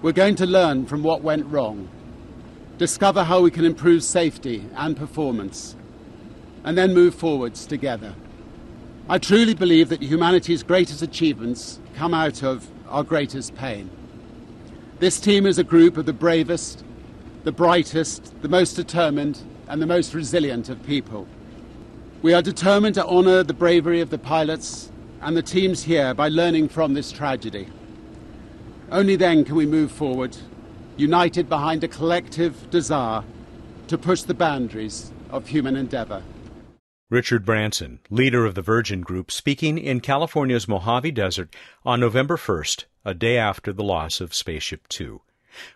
We're going to learn from what went wrong, discover how we can improve safety and performance, and then move forwards together. I truly believe that humanity's greatest achievements come out of our greatest pain. This team is a group of the bravest, the brightest, the most determined, and the most resilient of people. We are determined to honour the bravery of the pilots and the teams here by learning from this tragedy. Only then can we move forward, united behind a collective desire to push the boundaries of human endeavour. Richard Branson, leader of the Virgin Group, speaking in California's Mojave Desert on November 1st, a day after the loss of Spaceship Two.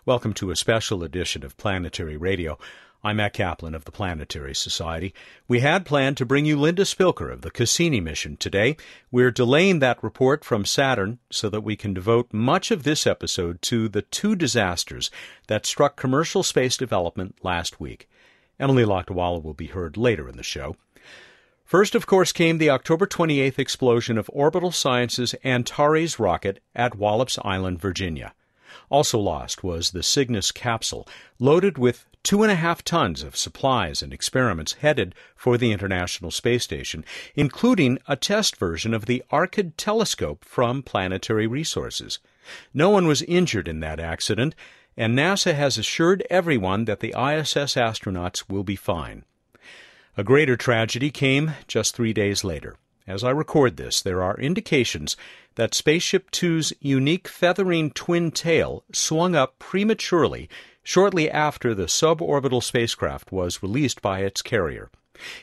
Welcome to a special edition of Planetary Radio. I'm Matt Kaplan of the Planetary Society. We had planned to bring you Linda Spilker of the Cassini mission today. We're delaying that report from Saturn so that we can devote much of this episode to the two disasters that struck commercial space development last week. Emily Lakdawalla will be heard later in the show. First, of course, came the October 28th explosion of Orbital Sciences' Antares rocket at Wallops Island, Virginia. Also lost was the Cygnus capsule, loaded with two and a half tons of supplies and experiments headed for the International Space Station, including a test version of the Arkyd telescope from Planetary Resources. No one was injured in that accident, and NASA has assured everyone that the ISS astronauts will be fine. A greater tragedy came just three days later. As I record this, there are indications that Spaceship Two's unique feathering twin tail swung up prematurely shortly after the suborbital spacecraft was released by its carrier.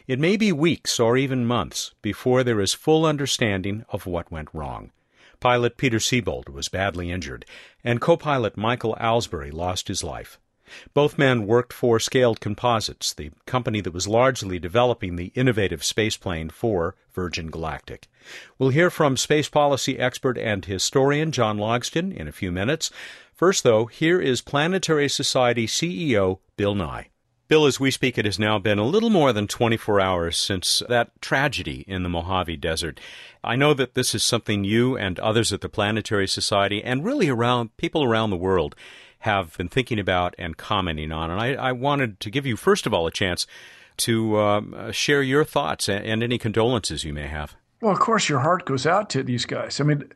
It may be weeks or even months before there is full understanding of what went wrong. Pilot Peter Siebold was badly injured, and co pilot Michael Alsbury lost his life. Both men worked for Scaled Composites, the company that was largely developing the innovative spaceplane for Virgin Galactic. We'll hear from space policy expert and historian John Logsdon in a few minutes. First, though, here is Planetary Society CEO Bill Nye. Bill, as we speak, it has now been a little more than 24 hours since that tragedy in the Mojave Desert. I know that this is something you and others at the Planetary Society and really around people around the world have been thinking about and commenting on. And I, I wanted to give you, first of all, a chance to um, share your thoughts and, and any condolences you may have. Well, of course, your heart goes out to these guys. I mean,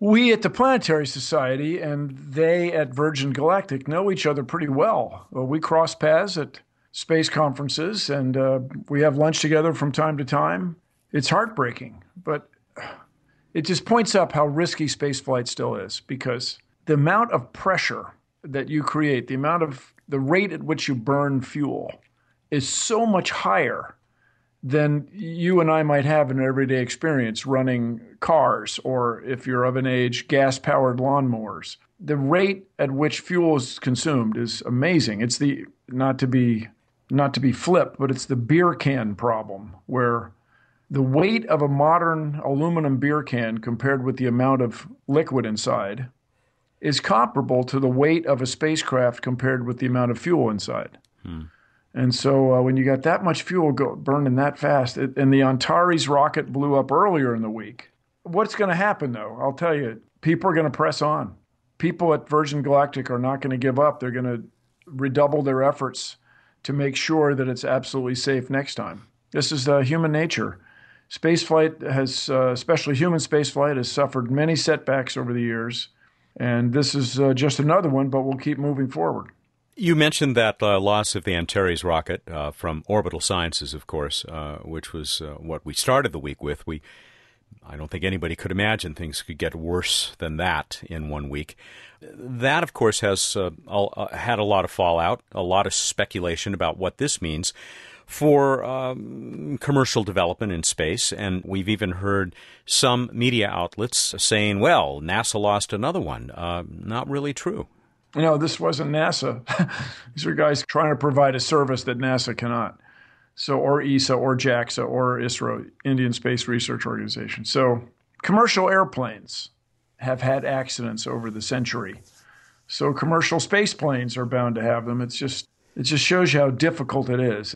we at the Planetary Society and they at Virgin Galactic know each other pretty well. well we cross paths at space conferences and uh, we have lunch together from time to time. It's heartbreaking, but it just points up how risky spaceflight still is because the amount of pressure that you create, the amount of the rate at which you burn fuel is so much higher than you and I might have in an everyday experience running cars or, if you're of an age, gas powered lawnmowers. The rate at which fuel is consumed is amazing. It's the, not to be, not to be flip, but it's the beer can problem where the weight of a modern aluminum beer can compared with the amount of liquid inside is comparable to the weight of a spacecraft compared with the amount of fuel inside. Hmm. And so uh, when you got that much fuel go, burning that fast, it, and the Antares rocket blew up earlier in the week, what's going to happen though? I'll tell you, people are going to press on. People at Virgin Galactic are not going to give up. They're going to redouble their efforts to make sure that it's absolutely safe next time. This is uh, human nature. Spaceflight has, uh, especially human spaceflight, has suffered many setbacks over the years. And this is uh, just another one, but we'll keep moving forward. You mentioned that uh, loss of the Antares rocket uh, from Orbital Sciences, of course, uh, which was uh, what we started the week with. We, I don't think anybody could imagine things could get worse than that in one week. That, of course, has uh, had a lot of fallout, a lot of speculation about what this means for um, commercial development in space. And we've even heard some media outlets saying, well, NASA lost another one. not really true. Know, this wasn't NASA. These are guys trying to provide a service that NASA cannot. So, or ESA, or JAXA, or ISRO, Indian Space Research Organization. So, commercial airplanes have had accidents over the century. So, commercial space planes are bound to have them. It's just, it just shows you how difficult it is.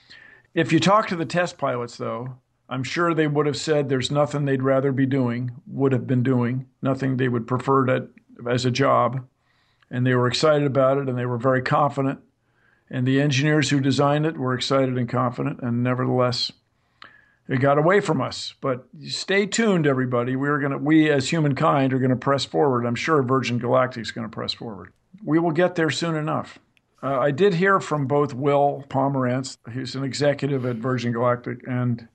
If you talk to the test pilots, though, I'm sure they would have said there's nothing they'd rather be doing, would have been doing, nothing they would prefer to, as a job and they were excited about it and they were very confident. And the engineers who designed it were excited and confident, and nevertheless, it got away from us. But stay tuned, everybody. We're gonna, we as humankind are going to press forward. I'm sure Virgin Galactic is going to press forward. We will get there soon enough. Uh, I did hear from both Will Pomerantz, who's an executive at Virgin Galactic, and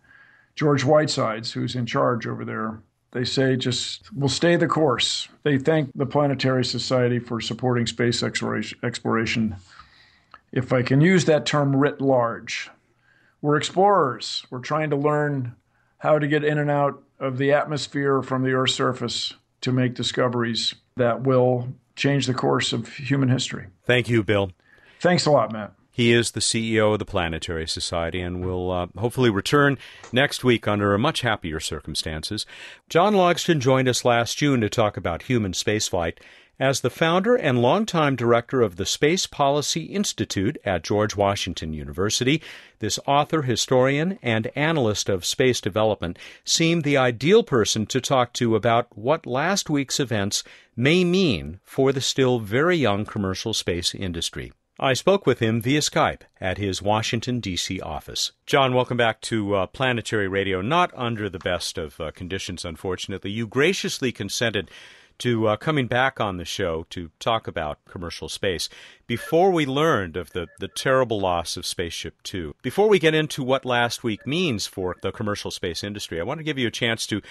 George Whitesides, who's in charge over there. They say just we'll stay the course. They thank the Planetary Society for supporting space exploration, exploration if I can use that term writ large. We're explorers. We're trying to learn how to get in and out of the atmosphere from the Earth's surface to make discoveries that will change the course of human history. Thank you, Bill. Thanks a lot, Matt. He is the CEO of the Planetary Society and will uh, hopefully return next week under much happier circumstances. John Logsdon joined us last June to talk about human spaceflight as the founder and longtime director of the Space Policy Institute at George Washington University, this author, historian, and analyst of space development seemed the ideal person to talk to about what last week's events may mean for the still very young commercial space industry. I spoke with him via Skype at his Washington, D.C. office. John, welcome back to uh, Planetary Radio. Not under the best of uh, conditions, unfortunately. You graciously consented to uh, coming back on the show to talk about commercial space. Before we learned of the, the terrible loss of Spaceship Two, before we get into what last week means for the commercial space industry, I want to give you a chance to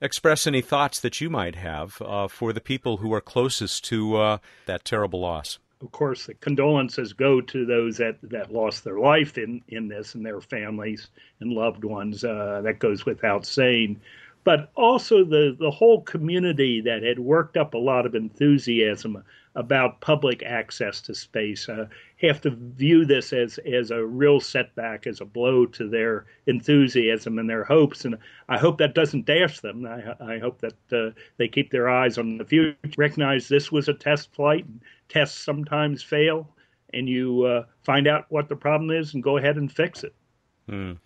express any thoughts that you might have uh, for the people who are closest to uh, that terrible loss. Of course, the condolences go to those that, that lost their life in, in this and their families and loved ones. Uh, that goes without saying but also the, the whole community that had worked up a lot of enthusiasm about public access to space uh, have to view this as, as a real setback, as a blow to their enthusiasm and their hopes. And I hope that doesn't dash them. I, I hope that uh, they keep their eyes on the future, recognize this was a test flight. Tests sometimes fail, and you uh, find out what the problem is and go ahead and fix it. Mm.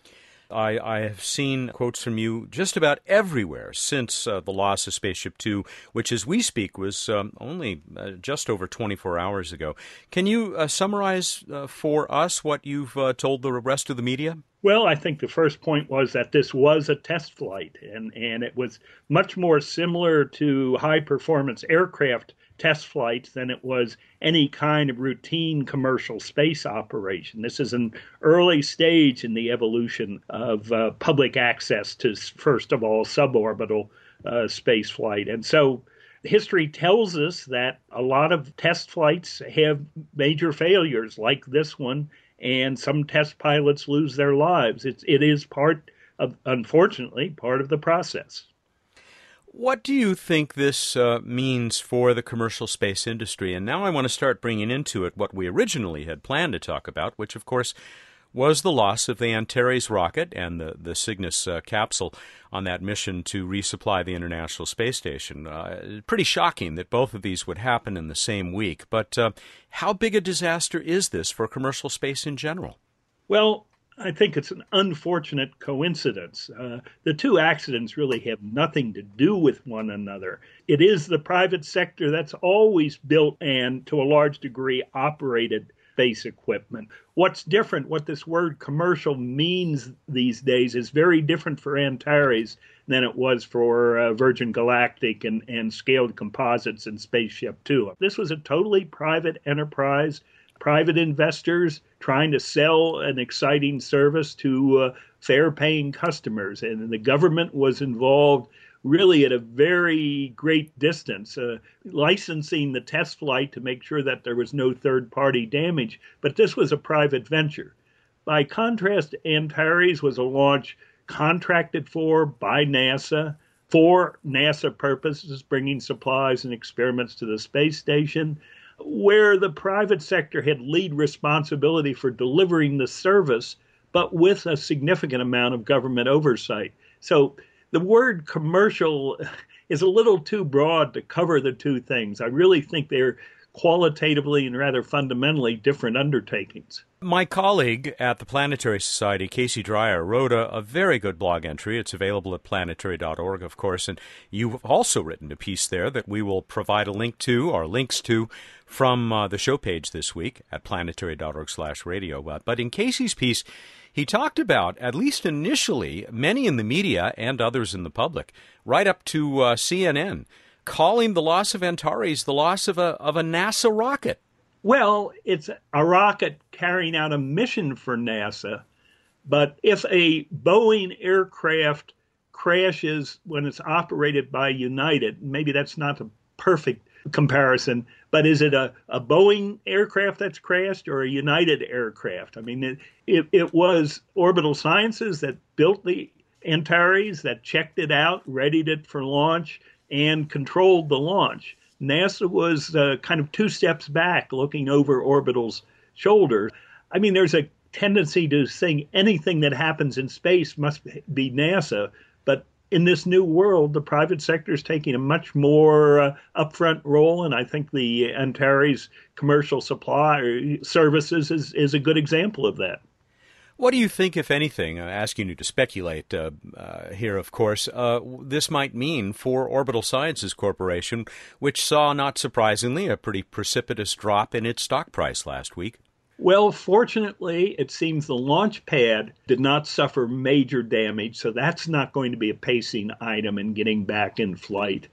I, I have seen quotes from you just about everywhere since uh, the loss of Spaceship Two, which, as we speak, was um, only uh, just over 24 hours ago. Can you uh, summarize uh, for us what you've uh, told the rest of the media? Well, I think the first point was that this was a test flight, and, and it was much more similar to high performance aircraft test flights than it was any kind of routine commercial space operation. This is an early stage in the evolution of uh, public access to, first of all, suborbital uh, space flight. And so history tells us that a lot of test flights have major failures like this one, and some test pilots lose their lives. It's, it is part of, unfortunately, part of the process. What do you think this uh, means for the commercial space industry? And now I want to start bringing into it what we originally had planned to talk about, which, of course, was the loss of the Antares rocket and the, the Cygnus uh, capsule on that mission to resupply the International Space Station. Uh, pretty shocking that both of these would happen in the same week. But uh, how big a disaster is this for commercial space in general? Well, I think it's an unfortunate coincidence. Uh, the two accidents really have nothing to do with one another. It is the private sector that's always built and, to a large degree, operated space equipment. What's different, what this word commercial means these days, is very different for Antares than it was for uh, Virgin Galactic and, and Scaled Composites and Spaceship Two. This was a totally private enterprise private investors trying to sell an exciting service to uh, fare paying customers. And the government was involved really at a very great distance, uh, licensing the test flight to make sure that there was no third party damage. But this was a private venture. By contrast, Antares was a launch contracted for by NASA for NASA purposes, bringing supplies and experiments to the space station where the private sector had lead responsibility for delivering the service, but with a significant amount of government oversight. So the word commercial is a little too broad to cover the two things. I really think they're qualitatively and rather fundamentally different undertakings. My colleague at the Planetary Society, Casey Dreyer, wrote a, a, very good blog entry. It's available at planetary.org, of course, and you've also written a piece there that we will provide a link to, or links to, from uh, the show page this week at planetary.org slash radio. But, but in Casey's piece, he talked about, at least initially, many in the media and others in the public, right up to uh, CNN, calling the loss of Antares the loss of a, of a NASA rocket. Well, it's a rocket carrying out a mission for NASA, but if a Boeing aircraft crashes when it's operated by United, maybe that's not a perfect comparison, but is it a, a Boeing aircraft that's crashed or a United aircraft? I mean, it, it, it was Orbital Sciences that built the Antares, that checked it out, readied it for launch, and controlled the launch. NASA was uh, kind of two steps back, looking over Orbital's shoulder. I mean, there's a tendency to think anything that happens in space must be NASA, but in this new world, the private sector is taking a much more uh, upfront role, and I think the Antares commercial supply services is, is a good example of that. What do you think, if anything, uh, asking you to speculate uh, uh, here, of course, uh, this might mean for Orbital Sciences Corporation, which saw, not surprisingly, a pretty precipitous drop in its stock price last week? Well, fortunately, it seems the launch pad did not suffer major damage, so that's not going to be a pacing item in getting back in flight.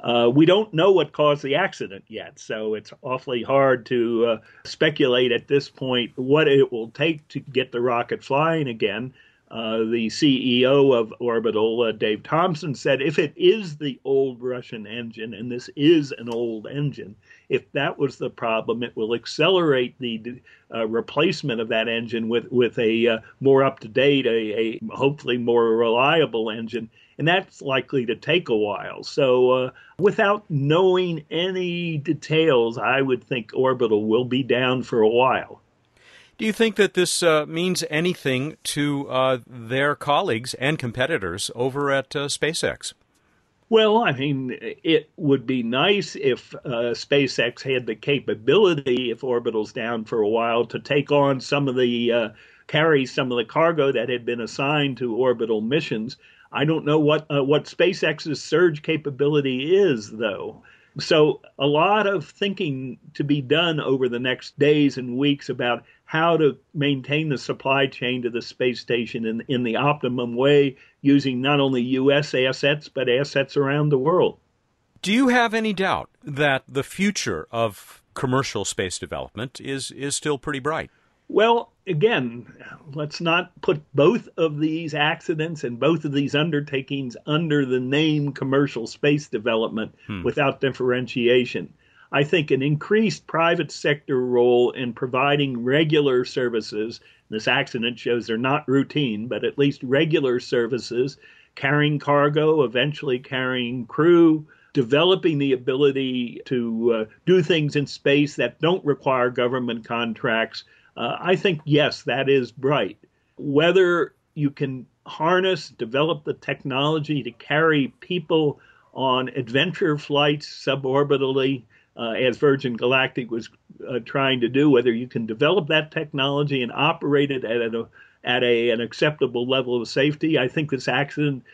Uh, we don't know what caused the accident yet, so it's awfully hard to uh, speculate at this point what it will take to get the rocket flying again. Uh, the CEO of Orbital, uh, Dave Thompson, said if it is the old Russian engine, and this is an old engine, if that was the problem, it will accelerate the uh, replacement of that engine with with a uh, more up to date, a, a, hopefully more reliable engine, and that's likely to take a while. So, uh, without knowing any details, I would think Orbital will be down for a while. Do you think that this uh, means anything to uh, their colleagues and competitors over at uh, SpaceX? Well, I mean, it would be nice if uh, SpaceX had the capability, if orbital's down for a while, to take on some of the uh, carry some of the cargo that had been assigned to orbital missions. I don't know what uh, what SpaceX's surge capability is, though. So, a lot of thinking to be done over the next days and weeks about how to maintain the supply chain to the space station in, in the optimum way using not only U.S. assets, but assets around the world. Do you have any doubt that the future of commercial space development is, is still pretty bright? Well, again, let's not put both of these accidents and both of these undertakings under the name commercial space development hmm. without differentiation. I think an increased private sector role in providing regular services. This accident shows they're not routine, but at least regular services, carrying cargo, eventually carrying crew, developing the ability to uh, do things in space that don't require government contracts. Uh, I think, yes, that is bright. Whether you can harness, develop the technology to carry people on adventure flights suborbitally uh, as Virgin Galactic was uh, trying to do, whether you can develop that technology and operate it at, a, at a, an acceptable level of safety. I think this accident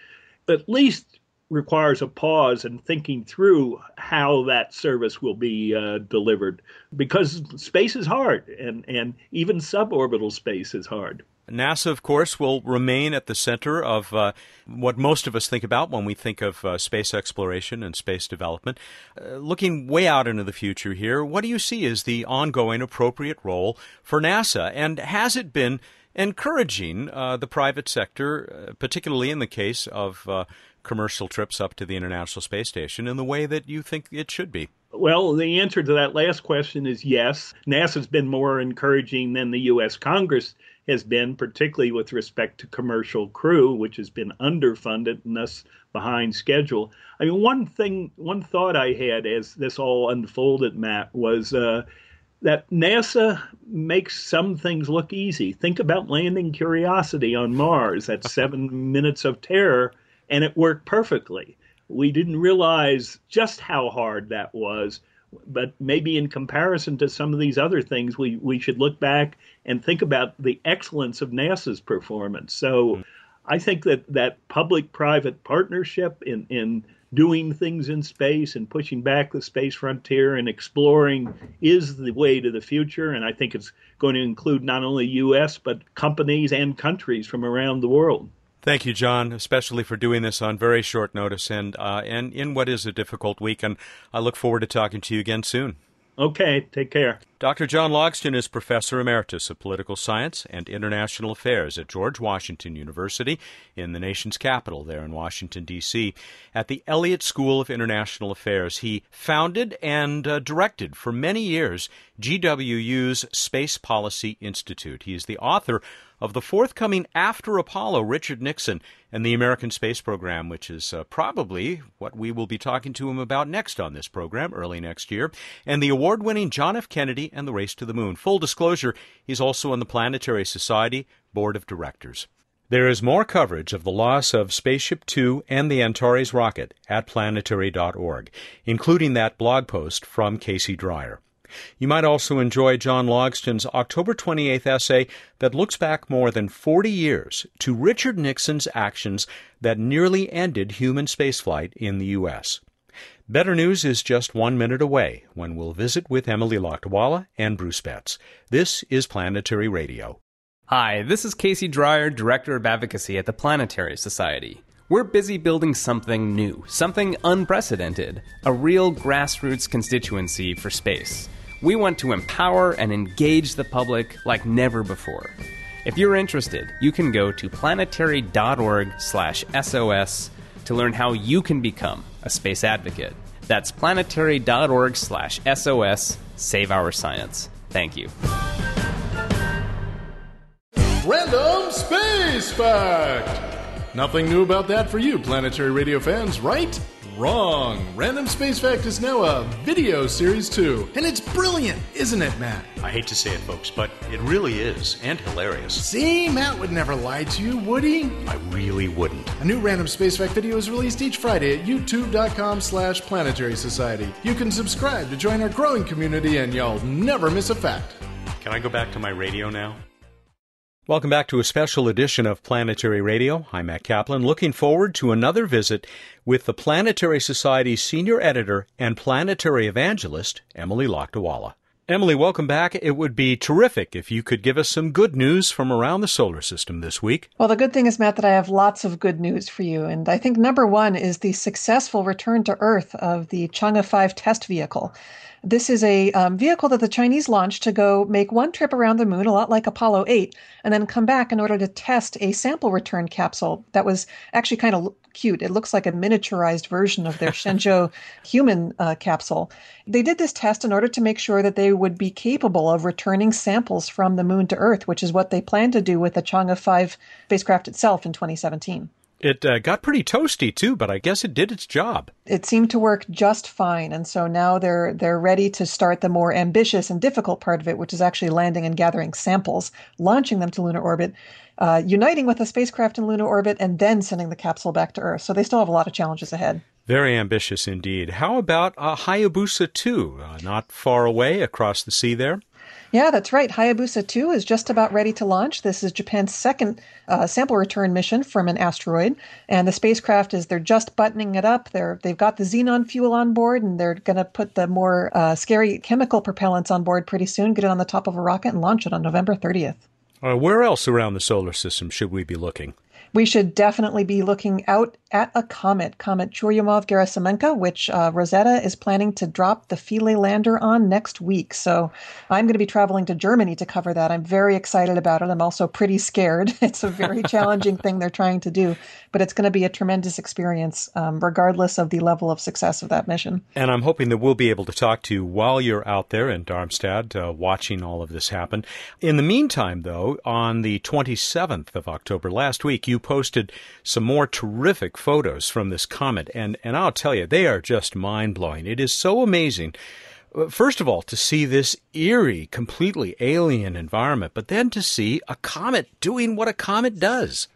at least requires a pause and thinking through how that service will be uh, delivered because space is hard and, and even suborbital space is hard. NASA, of course, will remain at the center of uh, what most of us think about when we think of uh, space exploration and space development. Uh, looking way out into the future here, what do you see as the ongoing appropriate role for NASA? And has it been encouraging uh, the private sector, uh, particularly in the case of uh, commercial trips up to the International Space Station, in the way that you think it should be? Well, the answer to that last question is yes. NASA's been more encouraging than the U.S. Congress has been, particularly with respect to commercial crew, which has been underfunded and thus behind schedule. I mean, one thing, one thought I had as this all unfolded, Matt, was uh, that NASA makes some things look easy. Think about landing Curiosity on Mars. That's seven minutes of terror, and it worked perfectly. We didn't realize just how hard that was but maybe in comparison to some of these other things, we, we should look back and think about the excellence of NASA's performance. So hmm. I think that that public private partnership in, in doing things in space and pushing back the space frontier and exploring is the way to the future. And I think it's going to include not only U.S., but companies and countries from around the world. Thank you, John, especially for doing this on very short notice and uh, and in what is a difficult week. And I look forward to talking to you again soon. Okay, take care. Dr. John Logsdon is Professor Emeritus of Political Science and International Affairs at George Washington University in the nation's capital, there in Washington, D.C. At the Elliott School of International Affairs, he founded and uh, directed for many years GWU's Space Policy Institute. He is the author of the forthcoming After Apollo, Richard Nixon and the American Space Program, which is uh, probably what we will be talking to him about next on this program early next year, and the award winning John F. Kennedy and the Race to the Moon. Full disclosure, he's also on the Planetary Society Board of Directors. There is more coverage of the loss of Spaceship Two and the Antares rocket at planetary.org, including that blog post from Casey Dreyer. You might also enjoy John Logsdon's October 28th essay that looks back more than 40 years to Richard Nixon's actions that nearly ended human spaceflight in the U.S. Better news is just one minute away when we'll visit with Emily Lakdawalla and Bruce Betts. This is Planetary Radio. Hi, this is Casey Dreyer, Director of Advocacy at the Planetary Society. We're busy building something new, something unprecedented, a real grassroots constituency for space. We want to empower and engage the public like never before. If you're interested, you can go to planetary.org/sos to learn how you can become a space advocate. That's planetary.org/sos. Save our science. Thank you. Random Space Fact! Nothing new about that for you, Planetary Radio fans, right? Wrong. Random Space Fact is now a video series too. And it's brilliant, isn't it, Matt? I hate to say it, folks, but it really is, and hilarious. See, Matt would never lie to you, would he? I really wouldn't. A new Random Space Fact video is released each Friday at youtube.com slash planetary society. You can subscribe to join our growing community and y'all never miss a fact. Can I go back to my radio now? Welcome back to a special edition of Planetary Radio. I'm Matt Kaplan, looking forward to another visit with the Planetary Society's senior editor and planetary evangelist, Emily Lakdawalla. Emily, welcome back. It would be terrific if you could give us some good news from around the solar system this week. Well, the good thing is, Matt, that I have lots of good news for you. And I think number one is the successful return to Earth of the Chang'e 5 test vehicle. This is a um, vehicle that the Chinese launched to go make one trip around the moon, a lot like Apollo 8, and then come back in order to test a sample return capsule that was actually kind of cute. It looks like a miniaturized version of their Shenzhou human uh, capsule. They did this test in order to make sure that they would be capable of returning samples from the moon to Earth, which is what they plan to do with the Chang'e 5 spacecraft itself in 2017. It uh, got pretty toasty too, but I guess it did its job. It seemed to work just fine, and so now they're they're ready to start the more ambitious and difficult part of it, which is actually landing and gathering samples, launching them to lunar orbit, uh, uniting with a spacecraft in lunar orbit, and then sending the capsule back to Earth. So they still have a lot of challenges ahead. Very ambitious indeed. How about uh, Hayabusa 2, uh, not far away across the sea there? Yeah, that's right. Hayabusa 2 is just about ready to launch. This is Japan's second uh, sample return mission from an asteroid, and the spacecraft is they're just buttoning it up. They're they've got the xenon fuel on board, and they're going to put the more uh, scary chemical propellants on board pretty soon. Get it on the top of a rocket and launch it on November 30th. Uh, where else around the solar system should we be looking? we should definitely be looking out at a comet, Comet Churyumov-Gerasimenko, which uh, Rosetta is planning to drop the Philae lander on next week. So I'm going to be traveling to Germany to cover that. I'm very excited about it. I'm also pretty scared. It's a very challenging thing they're trying to do, but it's going to be a tremendous experience, um, regardless of the level of success of that mission. And I'm hoping that we'll be able to talk to you while you're out there in Darmstadt uh, watching all of this happen. In the meantime, though, on the 27th of October last week, you posted some more terrific photos from this comet, and, and I'll tell you, they are just mind blowing. It is so amazing. Uh, first of all, to see this eerie, completely alien environment, but then to see a comet doing what a comet does.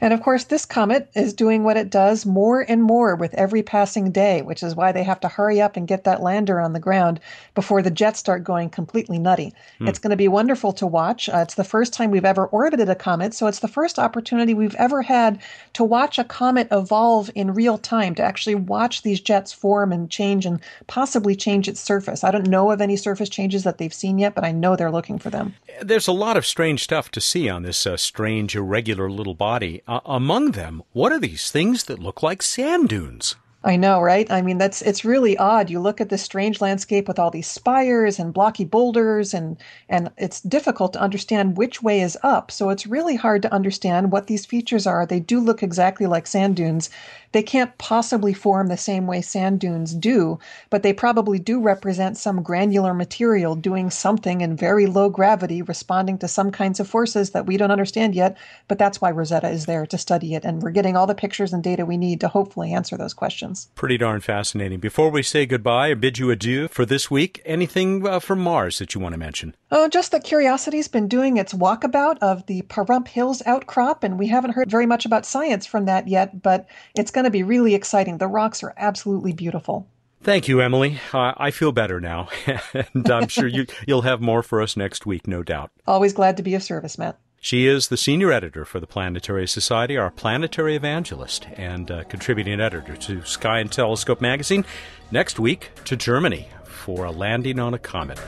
And of course, this comet is doing what it does more and more with every passing day, which is why they have to hurry up and get that lander on the ground before the jets start going completely nutty. Hmm. It's going to be wonderful to watch. Uh, it's the first time we've ever orbited a comet, so it's the first opportunity we've ever had to watch a comet evolve in real time, to actually watch these jets form and change and possibly change its surface. I don't know of any surface changes that they've seen yet, but I know they're looking for them. There's a lot of strange stuff to see on this uh, strange, irregular little body Uh, among them, what are these things that look like sand dunes? I know, right? I mean, that's it's really odd. You look at this strange landscape with all these spires and blocky boulders, and and it's difficult to understand which way is up. So it's really hard to understand what these features are. They do look exactly like sand dunes, they can't possibly form the same way sand dunes do, but they probably do represent some granular material doing something in very low gravity, responding to some kinds of forces that we don't understand yet. But that's why Rosetta is there to study it. And we're getting all the pictures and data we need to hopefully answer those questions. Pretty darn fascinating. Before we say goodbye or bid you adieu for this week, anything uh, from Mars that you want to mention? Oh, just that Curiosity's been doing its walkabout of the Pahrump Hills outcrop, and we haven't heard very much about science from that yet, but it's going to be really exciting. The rocks are absolutely beautiful. Thank you, Emily. Uh, I feel better now, and I'm sure you, you'll have more for us next week, no doubt. Always glad to be of service, Matt. She is the senior editor for the Planetary Society, our planetary evangelist, and uh, contributing editor to Sky and Telescope magazine. Next week to Germany for a landing on a comet.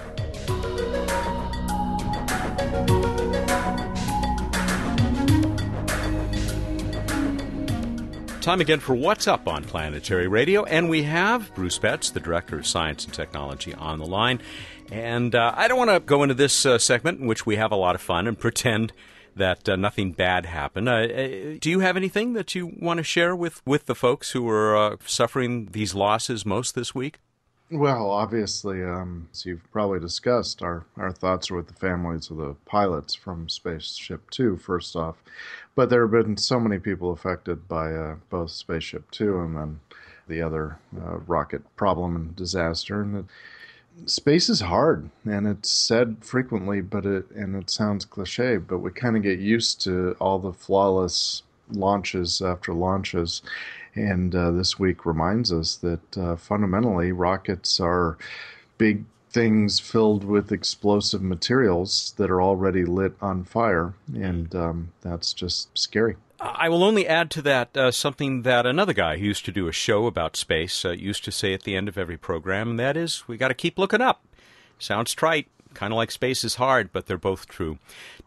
Time again for What's Up on Planetary Radio, and we have Bruce Betts, the Director of Science and Technology, on the line. And uh, I don't want to go into this uh, segment in which we have a lot of fun and pretend that uh, nothing bad happened. Uh, uh, do you have anything that you want to share with, with the folks who are uh, suffering these losses most this week? Well, obviously, um, as you've probably discussed, our, our thoughts are with the families of the pilots from Spaceship Two, first off. But there have been so many people affected by uh, both Spaceship Two and then the other uh, rocket problem and disaster. And space is hard, and it's said frequently, but it and it sounds cliche, but we kind of get used to all the flawless launches after launches and uh, this week reminds us that uh, fundamentally rockets are big things filled with explosive materials that are already lit on fire, and um, that's just scary. I will only add to that uh, something that another guy who used to do a show about space uh, used to say at the end of every program, and that is, we got to keep looking up. Sounds trite, kind of like space is hard, but they're both true.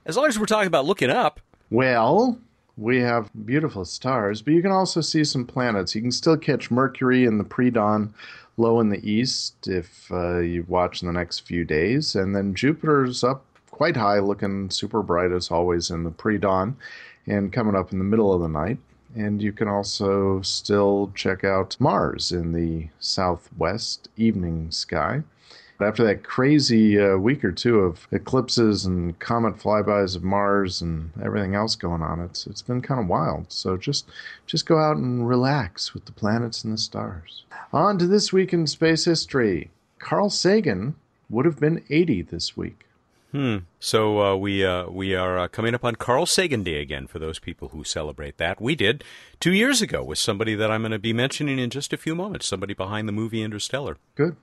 As long as we're talking about looking up. Well, we have beautiful stars, but you can also see some planets. You can still catch Mercury in the pre dawn low in the east if uh, you watch in the next few days. And then Jupiter's up quite high, looking super bright as always in the pre dawn and coming up in the middle of the night. And you can also still check out Mars in the southwest evening sky. After that crazy uh, week or two of eclipses and comet flybys of Mars and everything else going on, it's it's been kind of wild. So just just go out and relax with the planets and the stars. On to this week in space history. Carl Sagan would have been 80 this week. Hmm. So uh, we uh, we are uh, coming up on Carl Sagan Day again for those people who celebrate that. We did two years ago with somebody that I'm going to be mentioning in just a few moments. Somebody behind the movie Interstellar. Good.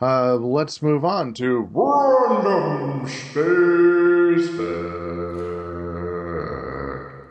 Uh, let's move on to Random Space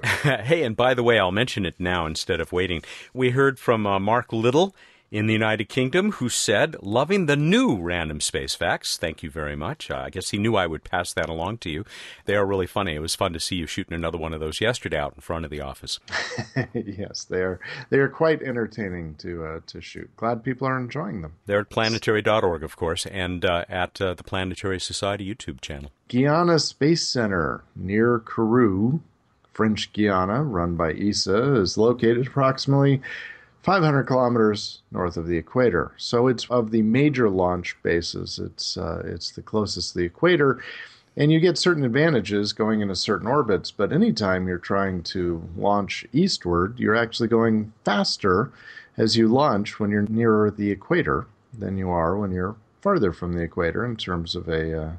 hey, and by the way, I'll mention it now instead of waiting. We heard from uh, Mark Little in the United Kingdom who said, loving the new random space facts. Thank you very much. Uh, I guess he knew I would pass that along to you. They are really funny. It was fun to see you shooting another one of those yesterday out in front of the office. yes, they are. They are quite entertaining to uh, to shoot. Glad people are enjoying them. They're at planetary.org, of course, and uh, at uh, the Planetary Society YouTube channel. Guiana Space Center near Kourou, French Guiana, run by ESA, is located approximately 500 kilometers north of the equator. So it's of the major launch bases. It's uh, it's the closest to the equator, and you get certain advantages going into certain orbits. But anytime you're trying to launch eastward, you're actually going faster as you launch when you're nearer the equator than you are when you're farther from the equator in terms of a uh,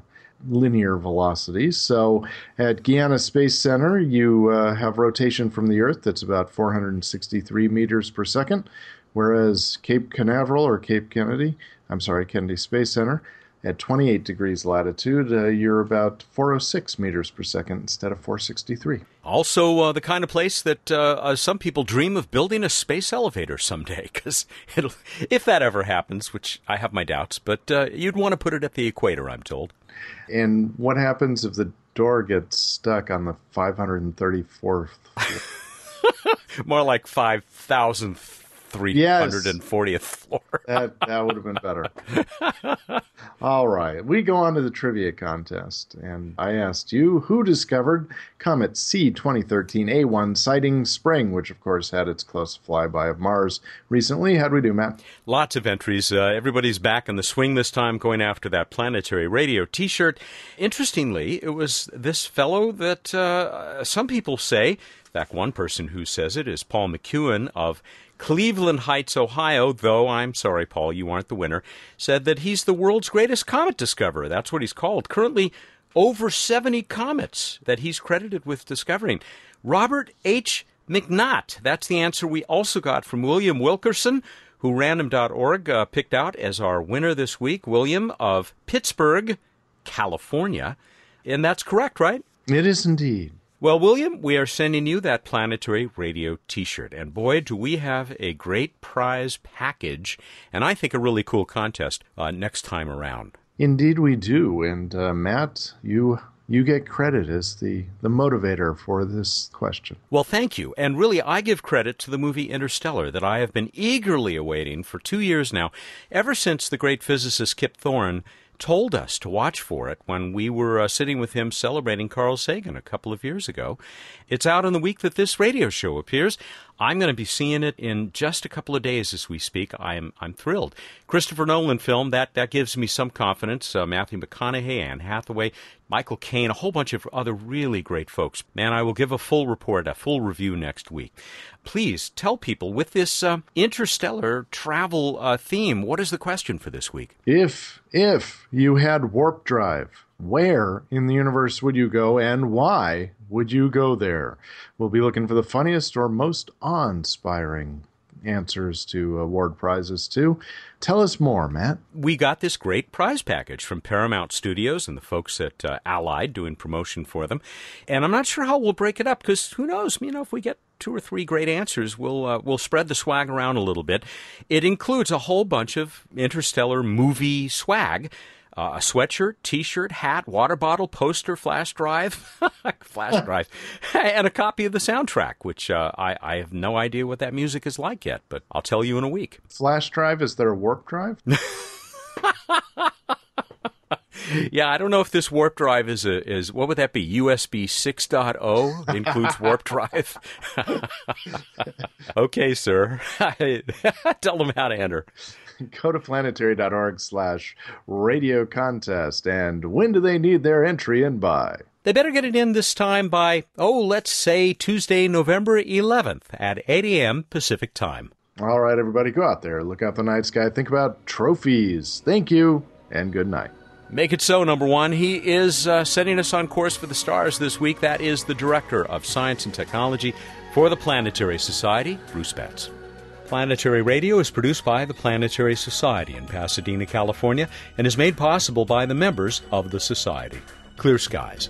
linear velocity. So at Guiana Space Center, you uh, have rotation from the Earth that's about 463 meters per second, whereas Cape Canaveral or Cape Kennedy, I'm sorry, Kennedy Space Center, at 28 degrees latitude, uh, you're about 406 meters per second instead of 463. Also, uh, the kind of place that uh, uh some people dream of building a space elevator someday, because if that ever happens, which I have my doubts, but uh, you'd want to put it at the equator, I'm told. And what happens if the door gets stuck on the 534th? More like 5,000th 340th yes, floor. that that would have been better. All right, we go on to the trivia contest, and I asked you who discovered Comet C 2013 A1 Siding Spring, which of course had its close flyby of Mars recently. How'd we do, Matt? Lots of entries. Uh, everybody's back in the swing this time, going after that planetary radio T-shirt. Interestingly, it was this fellow that uh, some people say. In fact, one person who says it is Paul McEwen of Cleveland Heights, Ohio, though I'm sorry, Paul, you aren't the winner, said that he's the world's greatest comet discoverer. That's what he's called. Currently, over 70 comets that he's credited with discovering. Robert H. McNaught. That's the answer we also got from William Wilkerson, who random.org uh, picked out as our winner this week. William of Pittsburg, California. And that's correct, right? It is indeed. Well, William, we are sending you that planetary radio t shirt. And boy, do we have a great prize package and I think a really cool contest uh, next time around. Indeed, we do. And uh, Matt, you. You get credit as the, the motivator for this question. Well, thank you. And really, I give credit to the movie Interstellar that I have been eagerly awaiting for two years now, ever since the great physicist Kip Thorne told us to watch for it when we were uh, sitting with him celebrating Carl Sagan a couple of years ago. It's out in the week that this radio show appears. I'm going to be seeing it in just a couple of days as we speak. I'm I'm thrilled. Christopher Nolan film that that gives me some confidence. Uh, Matthew McConaughey, Anne Hathaway, Michael Caine, a whole bunch of other really great folks. Man, I will give a full report, a full review next week. Please tell people with this uh, interstellar travel uh, theme. What is the question for this week? If if you had warp drive where in the universe would you go and why would you go there? We'll be looking for the funniest or most awe inspiring answers to award prizes too. Tell us more, Matt. We got this great prize package from Paramount Studios and the folks at uh, Allied doing promotion for them. And I'm not sure how we'll break it up because who knows? You know, if we get two or three great answers, we'll uh, we'll spread the swag around a little bit. It includes a whole bunch of interstellar movie swag uh, a sweatshirt, T-shirt, hat, water bottle, poster, flash drive, flash drive, and a copy of the soundtrack. Which uh, I, I have no idea what that music is like yet, but I'll tell you in a week. Flash drive? Is there a warp drive? yeah, I don't know if this warp drive is a is what would that be? USB 6.0 includes warp drive. okay, sir. Tell them how to enter. go to planetary.org slash radio contest. And when do they need their entry in by? They better get it in this time by, oh, let's say Tuesday, November 11th at 8 a.m. Pacific time. All right, everybody, go out there, look out the night sky, think about trophies. Thank you, and good night. Make it so, number one. He is uh, setting us on course for the stars this week. That is the Director of Science and Technology for the Planetary Society, Bruce Betts. Planetary Radio is produced by the Planetary Society in Pasadena, California, and is made possible by the members of the Society. Clear skies.